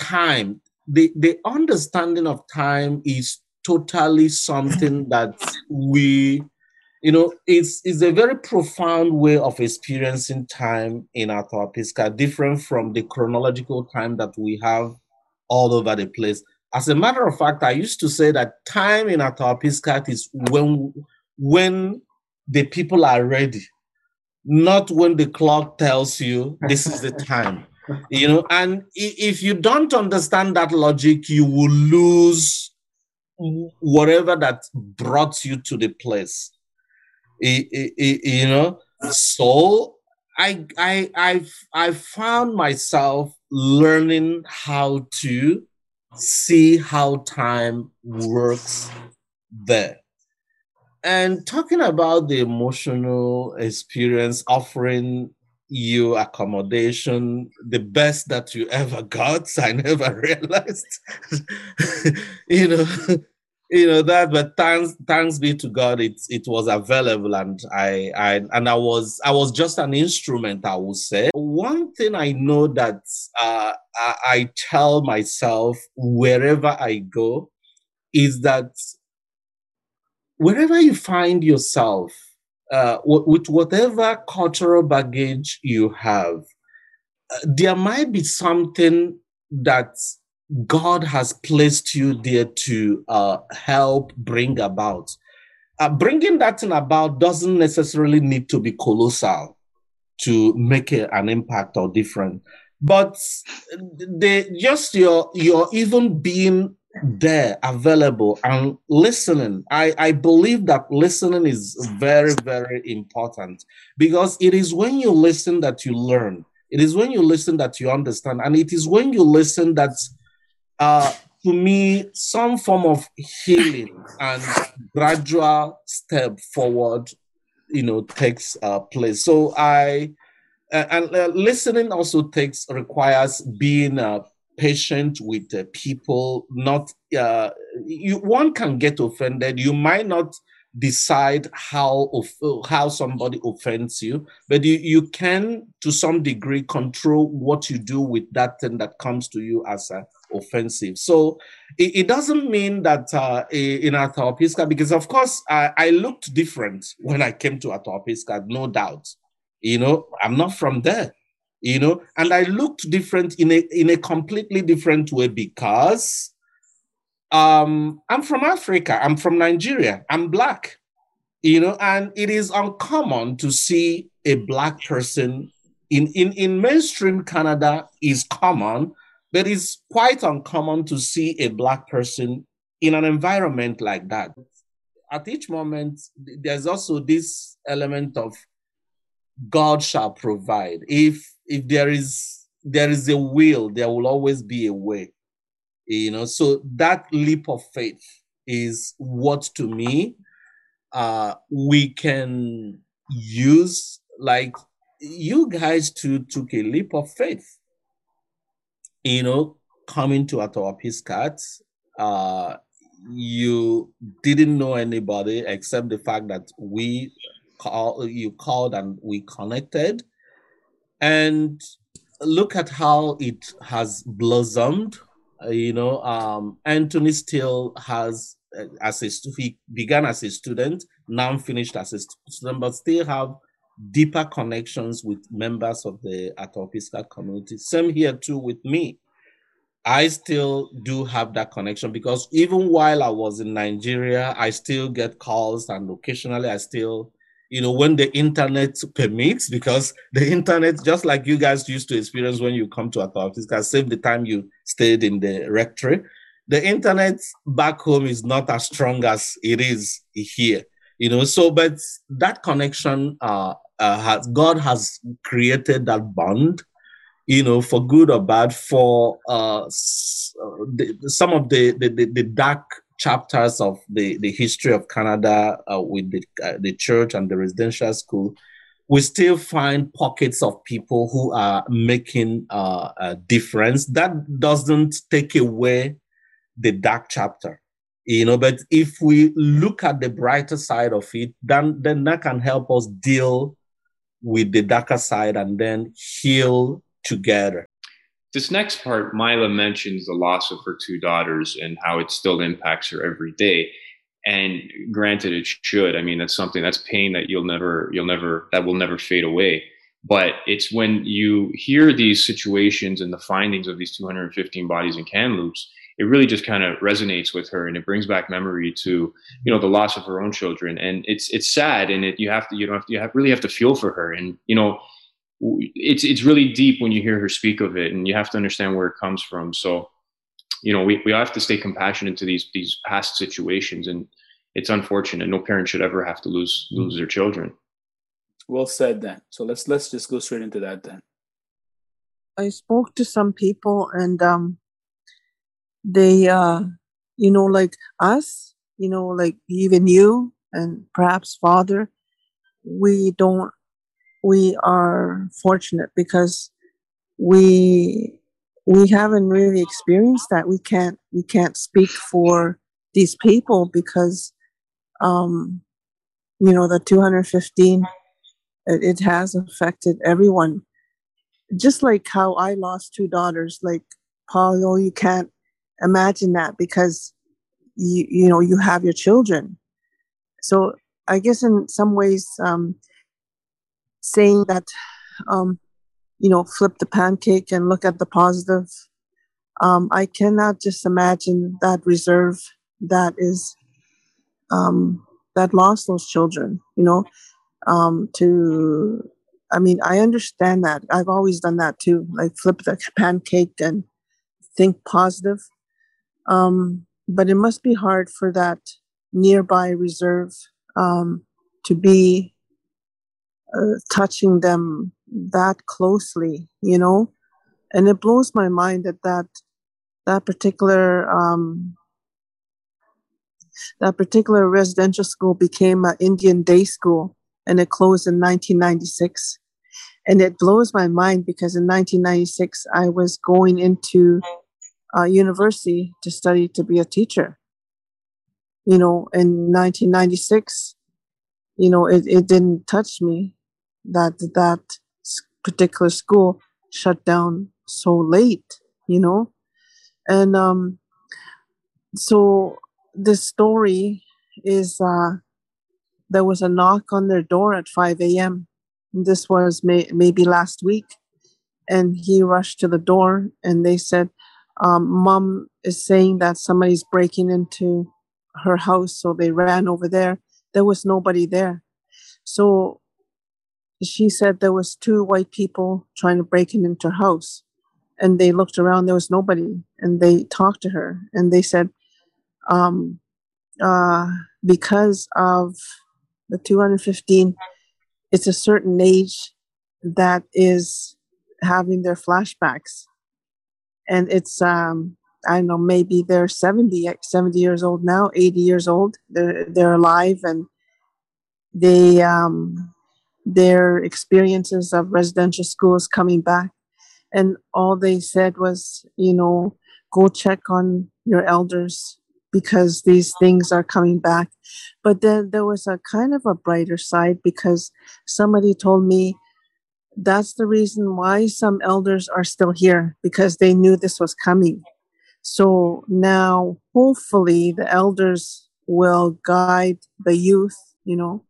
time. The the understanding of time is totally something (laughs) that we you know it's it's a very profound way of experiencing time in our Attawapiskat, different from the chronological time that we have all over the place as a matter of fact, I used to say that time in Attawapiskat is when when the people are ready, not when the clock tells you this is the time. You know, and if you don't understand that logic, you will lose whatever that brought you to the place. You know, so I I I I found myself learning how to see how time works there. And talking about the emotional experience, offering you accommodation, the best that you ever got, (laughs) I never (laughs) realized, (laughs) you know, you know that but thanks thanks be to god it it was available and i i and i was i was just an instrument i would say. One thing i know that uh, I, tell myself wherever i go is that wherever you find yourself uh, with whatever cultural baggage you have uh, there might be something that God has placed you there to uh, help bring about. Uh, bringing that thing about doesn't necessarily need to be colossal to make a, an impact or different, but the just your your even being there, available, and listening. I I believe that listening is very very important because it is when you listen that you learn. It is when you listen that you understand, and it is when you listen that uh, to me, some form of healing and gradual step forward, you know, takes uh, place. So I, uh, and uh, listening also takes requires being uh, patient with uh, people. Not uh, you, one can get offended. You might not decide how how somebody offends you but you, you can to some degree control what you do with that thing that comes to you as a offensive so it, it doesn't mean that uh, in Attawapiskat because of course I, I looked different when i came to Attawapiskat no doubt you know i'm not from there you know and i looked different in a in a completely different way because um, I'm from Africa. I'm from Nigeria. I'm black, you know, and it is uncommon to see a black person in in in mainstream Canada is common, but it's quite uncommon to see a black person in an environment like that. At each moment, there's also this element of God shall provide. If if there is there is a will, there will always be a way you know so that leap of faith is what to me uh we can use like you guys to took a leap of faith you know coming to Attawapiskat uh you didn't know anybody except the fact that we call you called and we connected. And look at how it has blossomed uh, you know, um, Anthony still has, uh, as a he began as a student, now finished as a student, but still have deeper connections with members of the Attawapiskat community. Same here too with me. I still do have that connection because even while I was in Nigeria, I still get calls and occasionally I still you know, when the internet permits, because (laughs) the internet, just like you guys used to experience when you come to authorities, can save the time you stayed in the rectory. The internet back home is not as strong as it is here, you know. So, but that connection, uh, uh has God has created that bond, you know, for good or bad, for uh, uh the, some of the, the the, dark chapters of the, the history of Canada uh, with the, uh, the church and the residential school, we still find pockets of people who are making uh, a difference. That doesn't take away the dark chapter, you know. But if we look at the brighter side of it, then then that can help us deal with the darker side and then heal together. This next part, Mila mentions the loss of her two daughters and how it still impacts her every day. And granted, it should. I mean, that's something that's pain that you'll never, you'll never, that will never fade away. But it's when you hear these situations and the findings of these 215 bodies in Kamloops, it really just kind of resonates with her and it brings back memory to you know the loss of her own children and it's it's sad and it you have to you don't have to, you have, really have to feel for her and you know it's it's really deep when you hear her speak of it, and you have to understand where it comes from. So, you know, we, we all have to stay compassionate to these these past situations, and it's unfortunate. No parent should ever have to lose lose their children. Well said, then. So let's let's just go straight into that then. I spoke to some people and um they uh you know like us, you know like even you and perhaps father, we don't we are fortunate because we we haven't really experienced that. We can't we can't speak for these people because um you know the 215 it, it has affected everyone just like how i lost two daughters like paulo you can't imagine that because you you know you have your children. So i guess in some ways um saying that um you know flip the pancake and look at the positive um i cannot just imagine that reserve that is um that lost those children you know? Um to i mean i understand that. I've always done that too. Like flip the pancake and think positive um but it must be hard for that nearby reserve um to be uh, touching them that closely you know and it blows my mind that that that particular um that particular residential school became an Indian day school and it closed in 1996. And it blows my mind because in 1996, I was going into uh, university to study to be a teacher. You know, in 1996, you know, it, it didn't touch me that that particular school shut down so late, you know? And um, so the story is uh, there was a knock on their door at 5 a.m. This was may- maybe last week. And he rushed to the door and they said, um, Mom is saying that somebody's breaking into her house. So they ran over there. There was nobody there. So she said there was two white people trying to break into her house. And they looked around, there was nobody. And they talked to her and they said, um, uh, because of the 215, it's a certain age that is having their flashbacks. And it's, um, I don't know, maybe they're 70, 70 years old now, 80 years old. They're, they're alive and they, um, their experiences of residential schools coming back. And all they said was, you know, go check on your elders because these things are coming back. But then there was a kind of a brighter side because somebody told me that's the reason why some elders are still here because they knew this was coming. So now, hopefully, the elders will guide the youth, you know,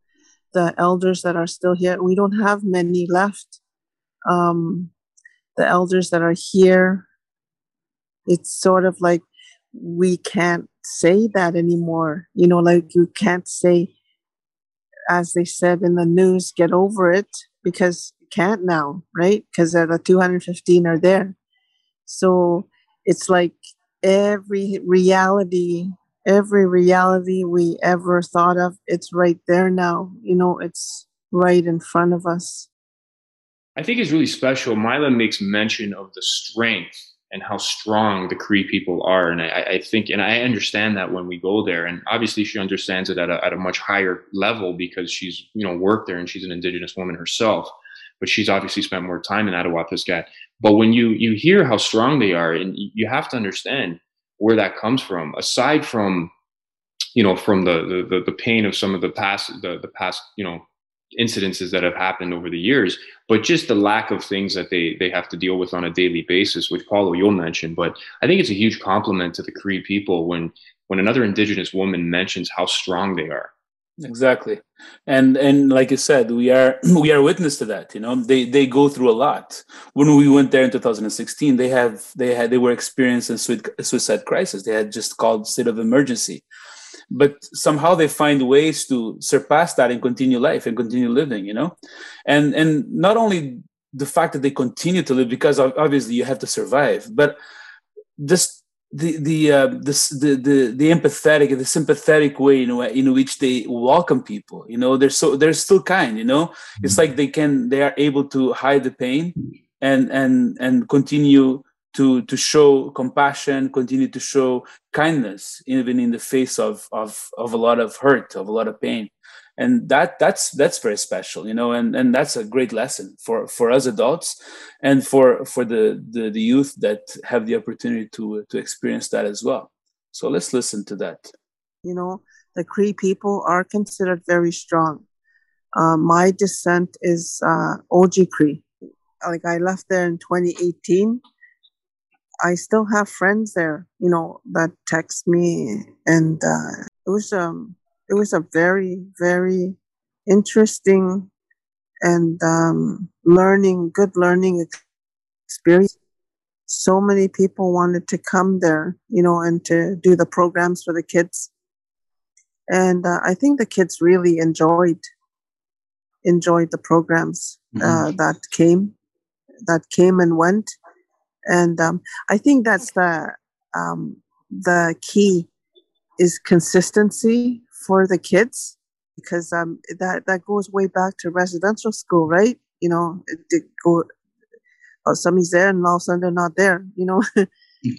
the elders that are still here. We don't have many left. Um, the elders that are here, it's sort of like we can't say that anymore. You know, like you can't say, as they said in the news, get over it because can't now, right? Because the 215 are there. So it's like every reality, every reality we ever thought of, it's right there now. You know, it's right in front of us. I think it's really special. Mila makes mention of the strength and how strong the Cree people are. And I, I, think, and I understand that when we go there, and obviously she understands it at a, at a much higher level because she's, you know, worked there and she's an indigenous woman herself, but she's obviously spent more time in Attawapiskat. But when you, you hear how strong they are, and you have to understand where that comes from, aside from, you know, from the, the, the pain of some of the past, the, the past, you know, incidences that have happened over the years, but just the lack of things that they they have to deal with on a daily basis, which Paulo you'll mention. But I think it's a huge compliment to the Cree people when when another Indigenous woman mentions how strong they are. Exactly, and and like you said, we are (clears throat) we are witness to that. You know, they they go through a lot. When we went there in 2016, they have they had they were experiencing suicide crisis. They had just called state of emergency but somehow they find ways to surpass that and continue life and continue living you know and and not only the fact that they continue to live because obviously you have to survive but just the the uh, this the, the the empathetic the sympathetic way in, in which they welcome people you know they're so they're still kind you know it's mm-hmm. like they can they are able to hide the pain and and and continue to to show compassion continue to show kindness even in the face of of of a lot of hurt of a lot of pain and that that's that's very special you know and and that's a great lesson for for us adults and for for the the, the youth that have the opportunity to to experience that as well so let's listen to that you know the cree people are considered very strong uh, my descent is uh, Cree. Like I left there in 2018. I still have friends there, you know, that text me, and uh, it was um it was a very very interesting and um, learning good learning experience. So many people wanted to come there, you know, and to do the programs for the kids, and uh, I think the kids really enjoyed enjoyed the programs uh, mm-hmm. that came that came and went and um, i think that's the um, the key is consistency for the kids because um, that that goes way back to residential school right you know it, go oh, somebody's there and all of a sudden they're not there you know (laughs)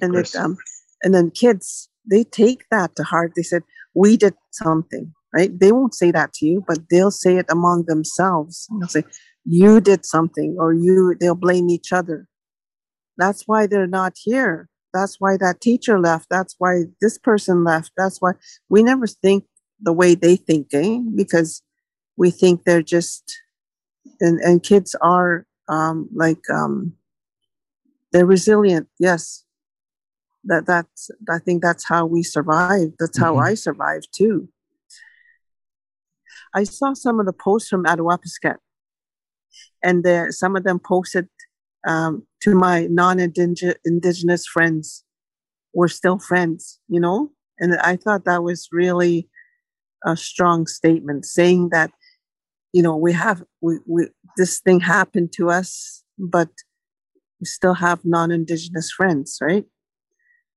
and it, um, and then kids they take that to heart they said we did something right? They won't say that to you, but they'll say it among themselves. They'll say, you did something, or you, they'll blame each other. That's why they're not here. That's why that teacher left. That's why this person left. That's why we never think the way they think, eh? Because we think they're just, and, and kids are um, like, um, they're resilient. Yes. That that's, I think that's how we survive. That's how mm-hmm. I survived too I saw some of the posts from Attawapiskat, and there, some of them posted um, to my non-indigenous friends. We're still friends, you know, and I thought that was really a strong statement, saying that you know we have we, we this thing happened to us, but we still have non-indigenous friends, right?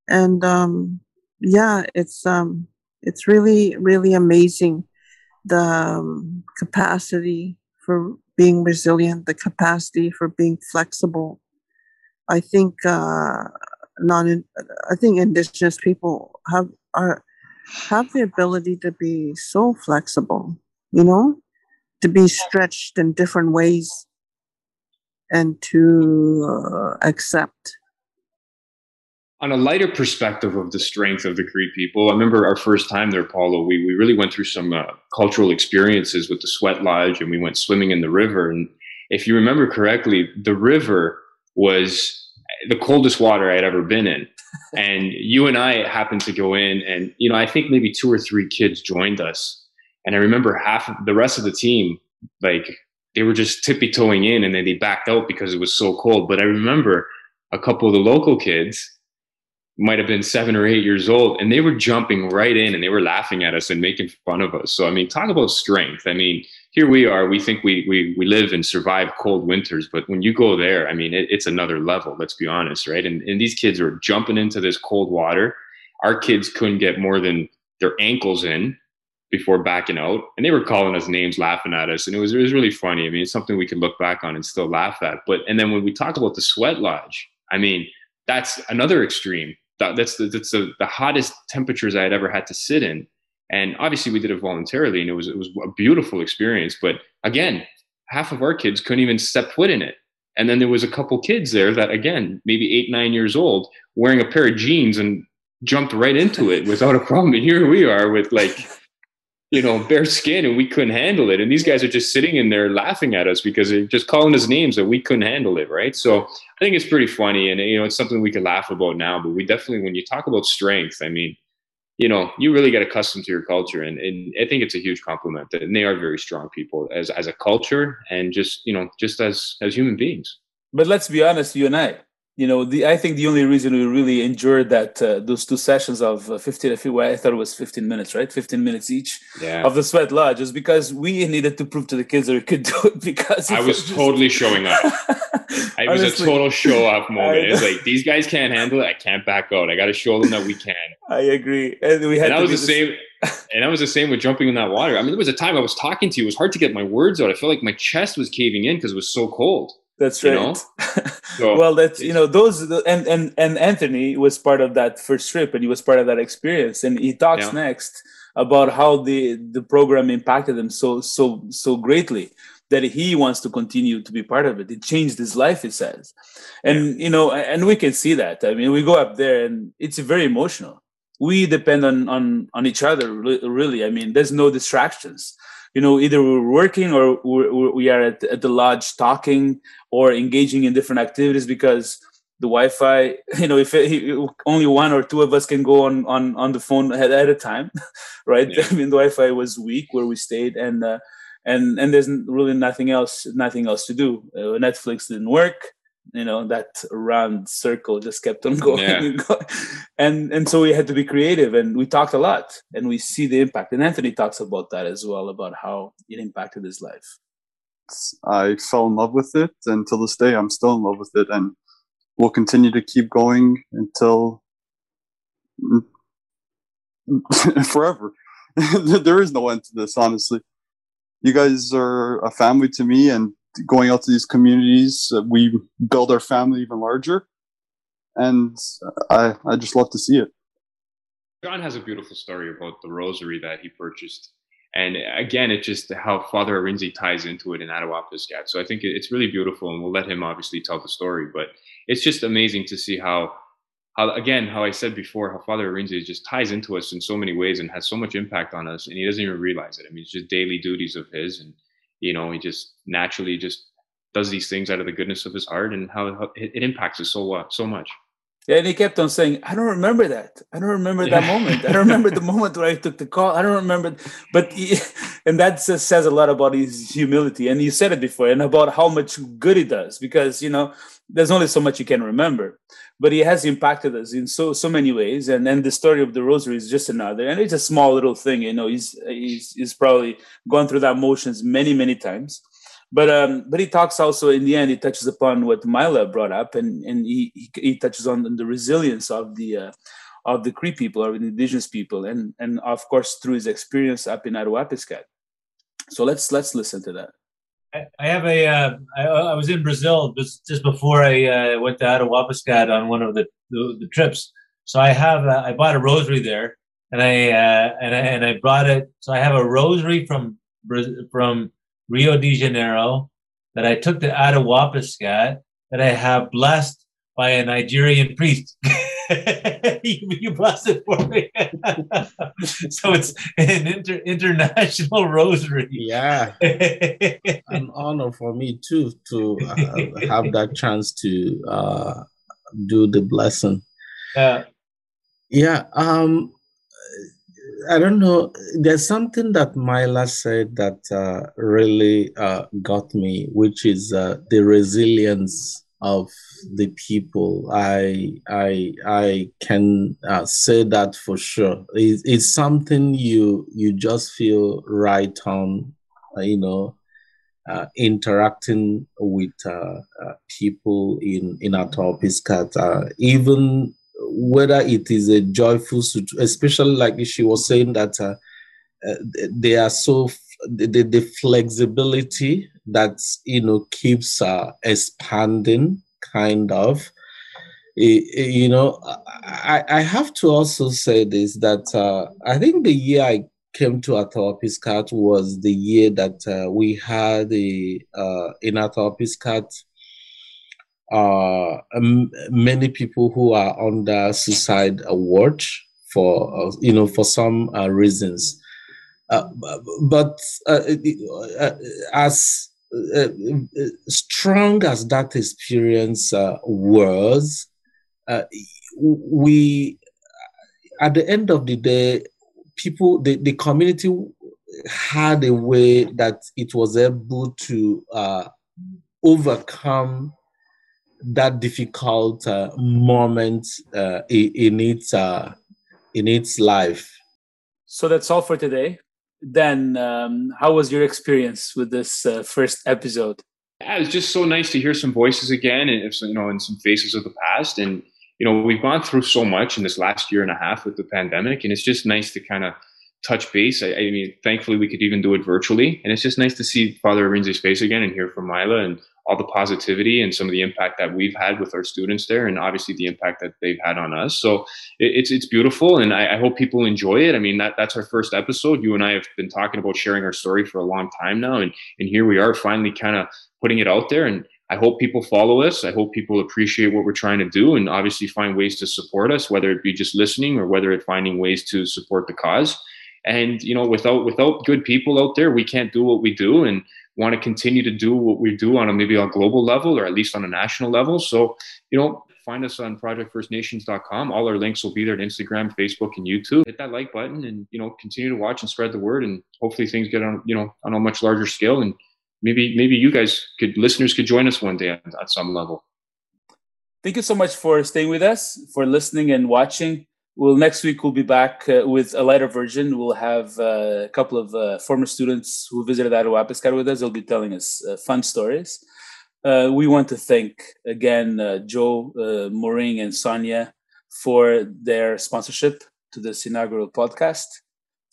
And um, yeah, it's um, it's really really amazing the um, capacity for being resilient, the capacity for being flexible. I think uh, non, I think indigenous people have are have the ability to be so flexible, you know, to be stretched in different ways, and to uh, accept on a lighter perspective of the strength of the Cree people, I remember our first time there, Paulo. We we really went through some uh, cultural experiences with the Sweat Lodge, and we went swimming in the river. And if you remember correctly, the river was the coldest water I had ever been in. And you and I happened to go in, and you know, I think maybe two or three kids joined us. And I remember half of the rest of the team, like they were just tippy toeing in, and then they backed out because it was so cold. But I remember a couple of the local kids might have been seven or eight years old, and they were jumping right in and they were laughing at us and making fun of us. So, I mean, talk about strength. I mean, here we are. We think we we we live and survive cold winters, but when you go there, I mean, it, it's another level. Let's be honest, right? And and these kids are jumping into this cold water. Our kids couldn't get more than their ankles in before backing out, and they were calling us names, laughing at us, and it was it was really funny. I mean, it's something we can look back on and still laugh at. But and then when we talk about the sweat lodge, I mean, that's another extreme that's the, that's the, the hottest temperatures I had ever had to sit in. And obviously we did it voluntarily and it was, it was a beautiful experience. But again, half of our kids couldn't even step foot in it. And then there was a couple kids there that again, maybe eight, nine years old, wearing a pair of jeans and jumped right into it without a problem. And here we are with like you know, bare skin and we couldn't handle it. And these guys are just sitting in there laughing at us because they're just calling us names that we couldn't handle it, right? So I think it's pretty funny and you know, it's something we can laugh about now, but we definitely when you talk about strength, I mean, you know, you really get accustomed to your culture and, and I think it's a huge compliment and they are very strong people as as a culture and just, you know, just as as human beings. But let's be honest, you and I, you know, the, I think the only reason we really endured that uh, those two sessions of uh, 15, I thought it was 15 minutes, right? 15 minutes each yeah. of the sweat lodge is because we needed to prove to the kids that we could (laughs) do it because I was, was totally just... showing up. (laughs) it was a total show off (laughs) moment. It's like these guys can't handle it. I can't back out. I got to show them that we can. I agree. And we had and that was the same. and that was the same with jumping in that water. I mean, there was a time I was talking to you. It was hard to get my words out. I felt like my chest was caving in because it was so cold That's you right. know? (laughs) So well, that's you know those and and and Anthony was part of that first trip, and he was part of that experience, and he talks Yeah. next about how the the program impacted him so so so greatly that he wants to continue to be part of it. It changed his life, he says, and you know, and we can see that. I mean, we go up there, and it's very emotional. We depend on on on each other, really. I mean, there's no distractions you know either we're working or we're, we are at, at the lodge talking or engaging in different activities because the wi-fi (laughs) you know if it, only one or two of us can go on on on the phone at, at a time (laughs) right? Yeah. (laughs) i mean the wi-fi was weak where we stayed and uh, and and there's really nothing else nothing else to do. Uh, netflix didn't work you know that round circle just kept on (laughs) going Yeah. and going and and so we had to be creative and we talked a lot and we see the impact and anthony talks about that as well about how it impacted his life I fell in love with it, and till this day, I'm still in love with it, and we'll continue to keep going until (laughs) forever. (laughs) there is no end to this, honestly. You guys are a family to me, and going out to these communities, uh, we build our family even larger, and I I just love to see it. John has a beautiful story about the rosary that he purchased. And again, it's just how Father Arinze ties into it in Attawapiskat. So I think it's really beautiful, and we'll let him obviously tell the story. But it's just amazing to see how, how again, how I said before, how Father Arinze just ties into us in so many ways and has so much impact on us, and he doesn't even realize it. I mean, it's just daily duties of his, and you know, he just naturally just does these things out of the goodness of his heart, and how, it impacts us so uh, so much. Yeah and he kept on saying i don't remember that. I don't remember that moment. I (laughs) don't remember the moment where i took the call. I don't remember but he, (laughs) and that says, says a lot about his humility and you said it before and about how much good he does because you know there's only so much you can remember but he has impacted us in so so many ways and then the story of the rosary is just another and it's a small little thing you know he's he's, he's probably gone through that motions many many times but um but he talks also in the end he touches upon what Mila brought up and and he he, he touches on the resilience of the uh, of the Cree people or the indigenous people and and of course through his experience up in Attawapiskat. So let's let's listen to that. I I have a. Uh, I, I was in Brazil just, before I uh, went to Attawapiskat on one of the, the, the trips. So I have. Uh, I bought a rosary there, and I uh, and I and I brought it. So I have a rosary from from Rio de Janeiro that I took to Attawapiskat that I have blessed by a Nigerian priest. (laughs) you, you blessed it for me. (laughs) so it's an inter, international rosary. Yeah, (laughs) an honor for me too to uh, have that chance to uh, do the blessing. Yeah. Yeah, um, I don't know. There's something that Mila said that uh, really uh, got me, which is uh, the resilience of the people. I I I can uh, say that for sure. It's, something you you just feel right on, uh, you know, uh, interacting with uh, uh, people in in Attawapiskat, uh, even whether it is a joyful, especially like she was saying that uh, uh, they are so the, the, flexibility that you know keeps uh, expanding, kind of. You know, I, I have to also say this that uh, I think the year I came to Attawapiskat was the year that uh, we had a uh, in Attawapiskat uh, m- many people who are under suicide watch for uh, you know for some uh, reasons. Uh, but uh, uh, as strong as that experience was, we at the end of the day, people the, the community had a way that it was able to overcome that difficult uh, moment uh, in its uh, in its life. So that's all for today. Then, um, how was your experience with this uh, first episode? Yeah, it's just so nice to hear some voices again, and you know, and some faces of the past. And you know, we've gone through so much in this last year and a half with the pandemic, and it's just nice to kind of touch base. I, I mean, thankfully, we could even do it virtually, and it's just nice to see Father Arinze's face again and hear from Mila and all the positivity and some of the impact that we've had with our students there, and obviously the impact that they've had on us. So it, it's it's beautiful, and I, I, hope people enjoy it. I mean, that that's our first episode. You and I have been talking about sharing our story for a long time now, and and here we are finally kind of putting it out there. And I hope people follow us. I hope people appreciate what we're trying to do, and obviously find ways to support us, whether it be just listening or whether it finding ways to support the cause. And you know, without without good people out there, we can't do what we do. And want to continue to do what we do on a maybe a global level or at least on a national level. So, you know, find us on projectfirstnations.com. All our links will be there on Instagram, Facebook, and YouTube. Hit that like button and, you know, continue to watch and spread the word. And hopefully things get on, you know, on a much larger scale. And maybe, maybe you guys could, listeners could join us one day at, at some level. Thank you so much for staying with us, for listening and watching. Well, next week we'll be back uh, with a lighter version. We'll have uh, a couple of uh, former students who visited Attawapiskat with us. They'll be telling us uh, fun stories. Uh, we want to thank again uh, Joe, Maureen, and Sonia for their sponsorship to this inaugural podcast.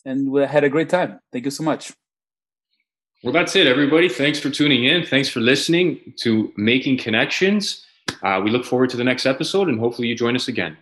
And we had a great time. Thank you so much. Well, that's it, everybody. Thanks for tuning in. Thanks for listening to Making Connections. we look forward to the next episode and hopefully you join us again.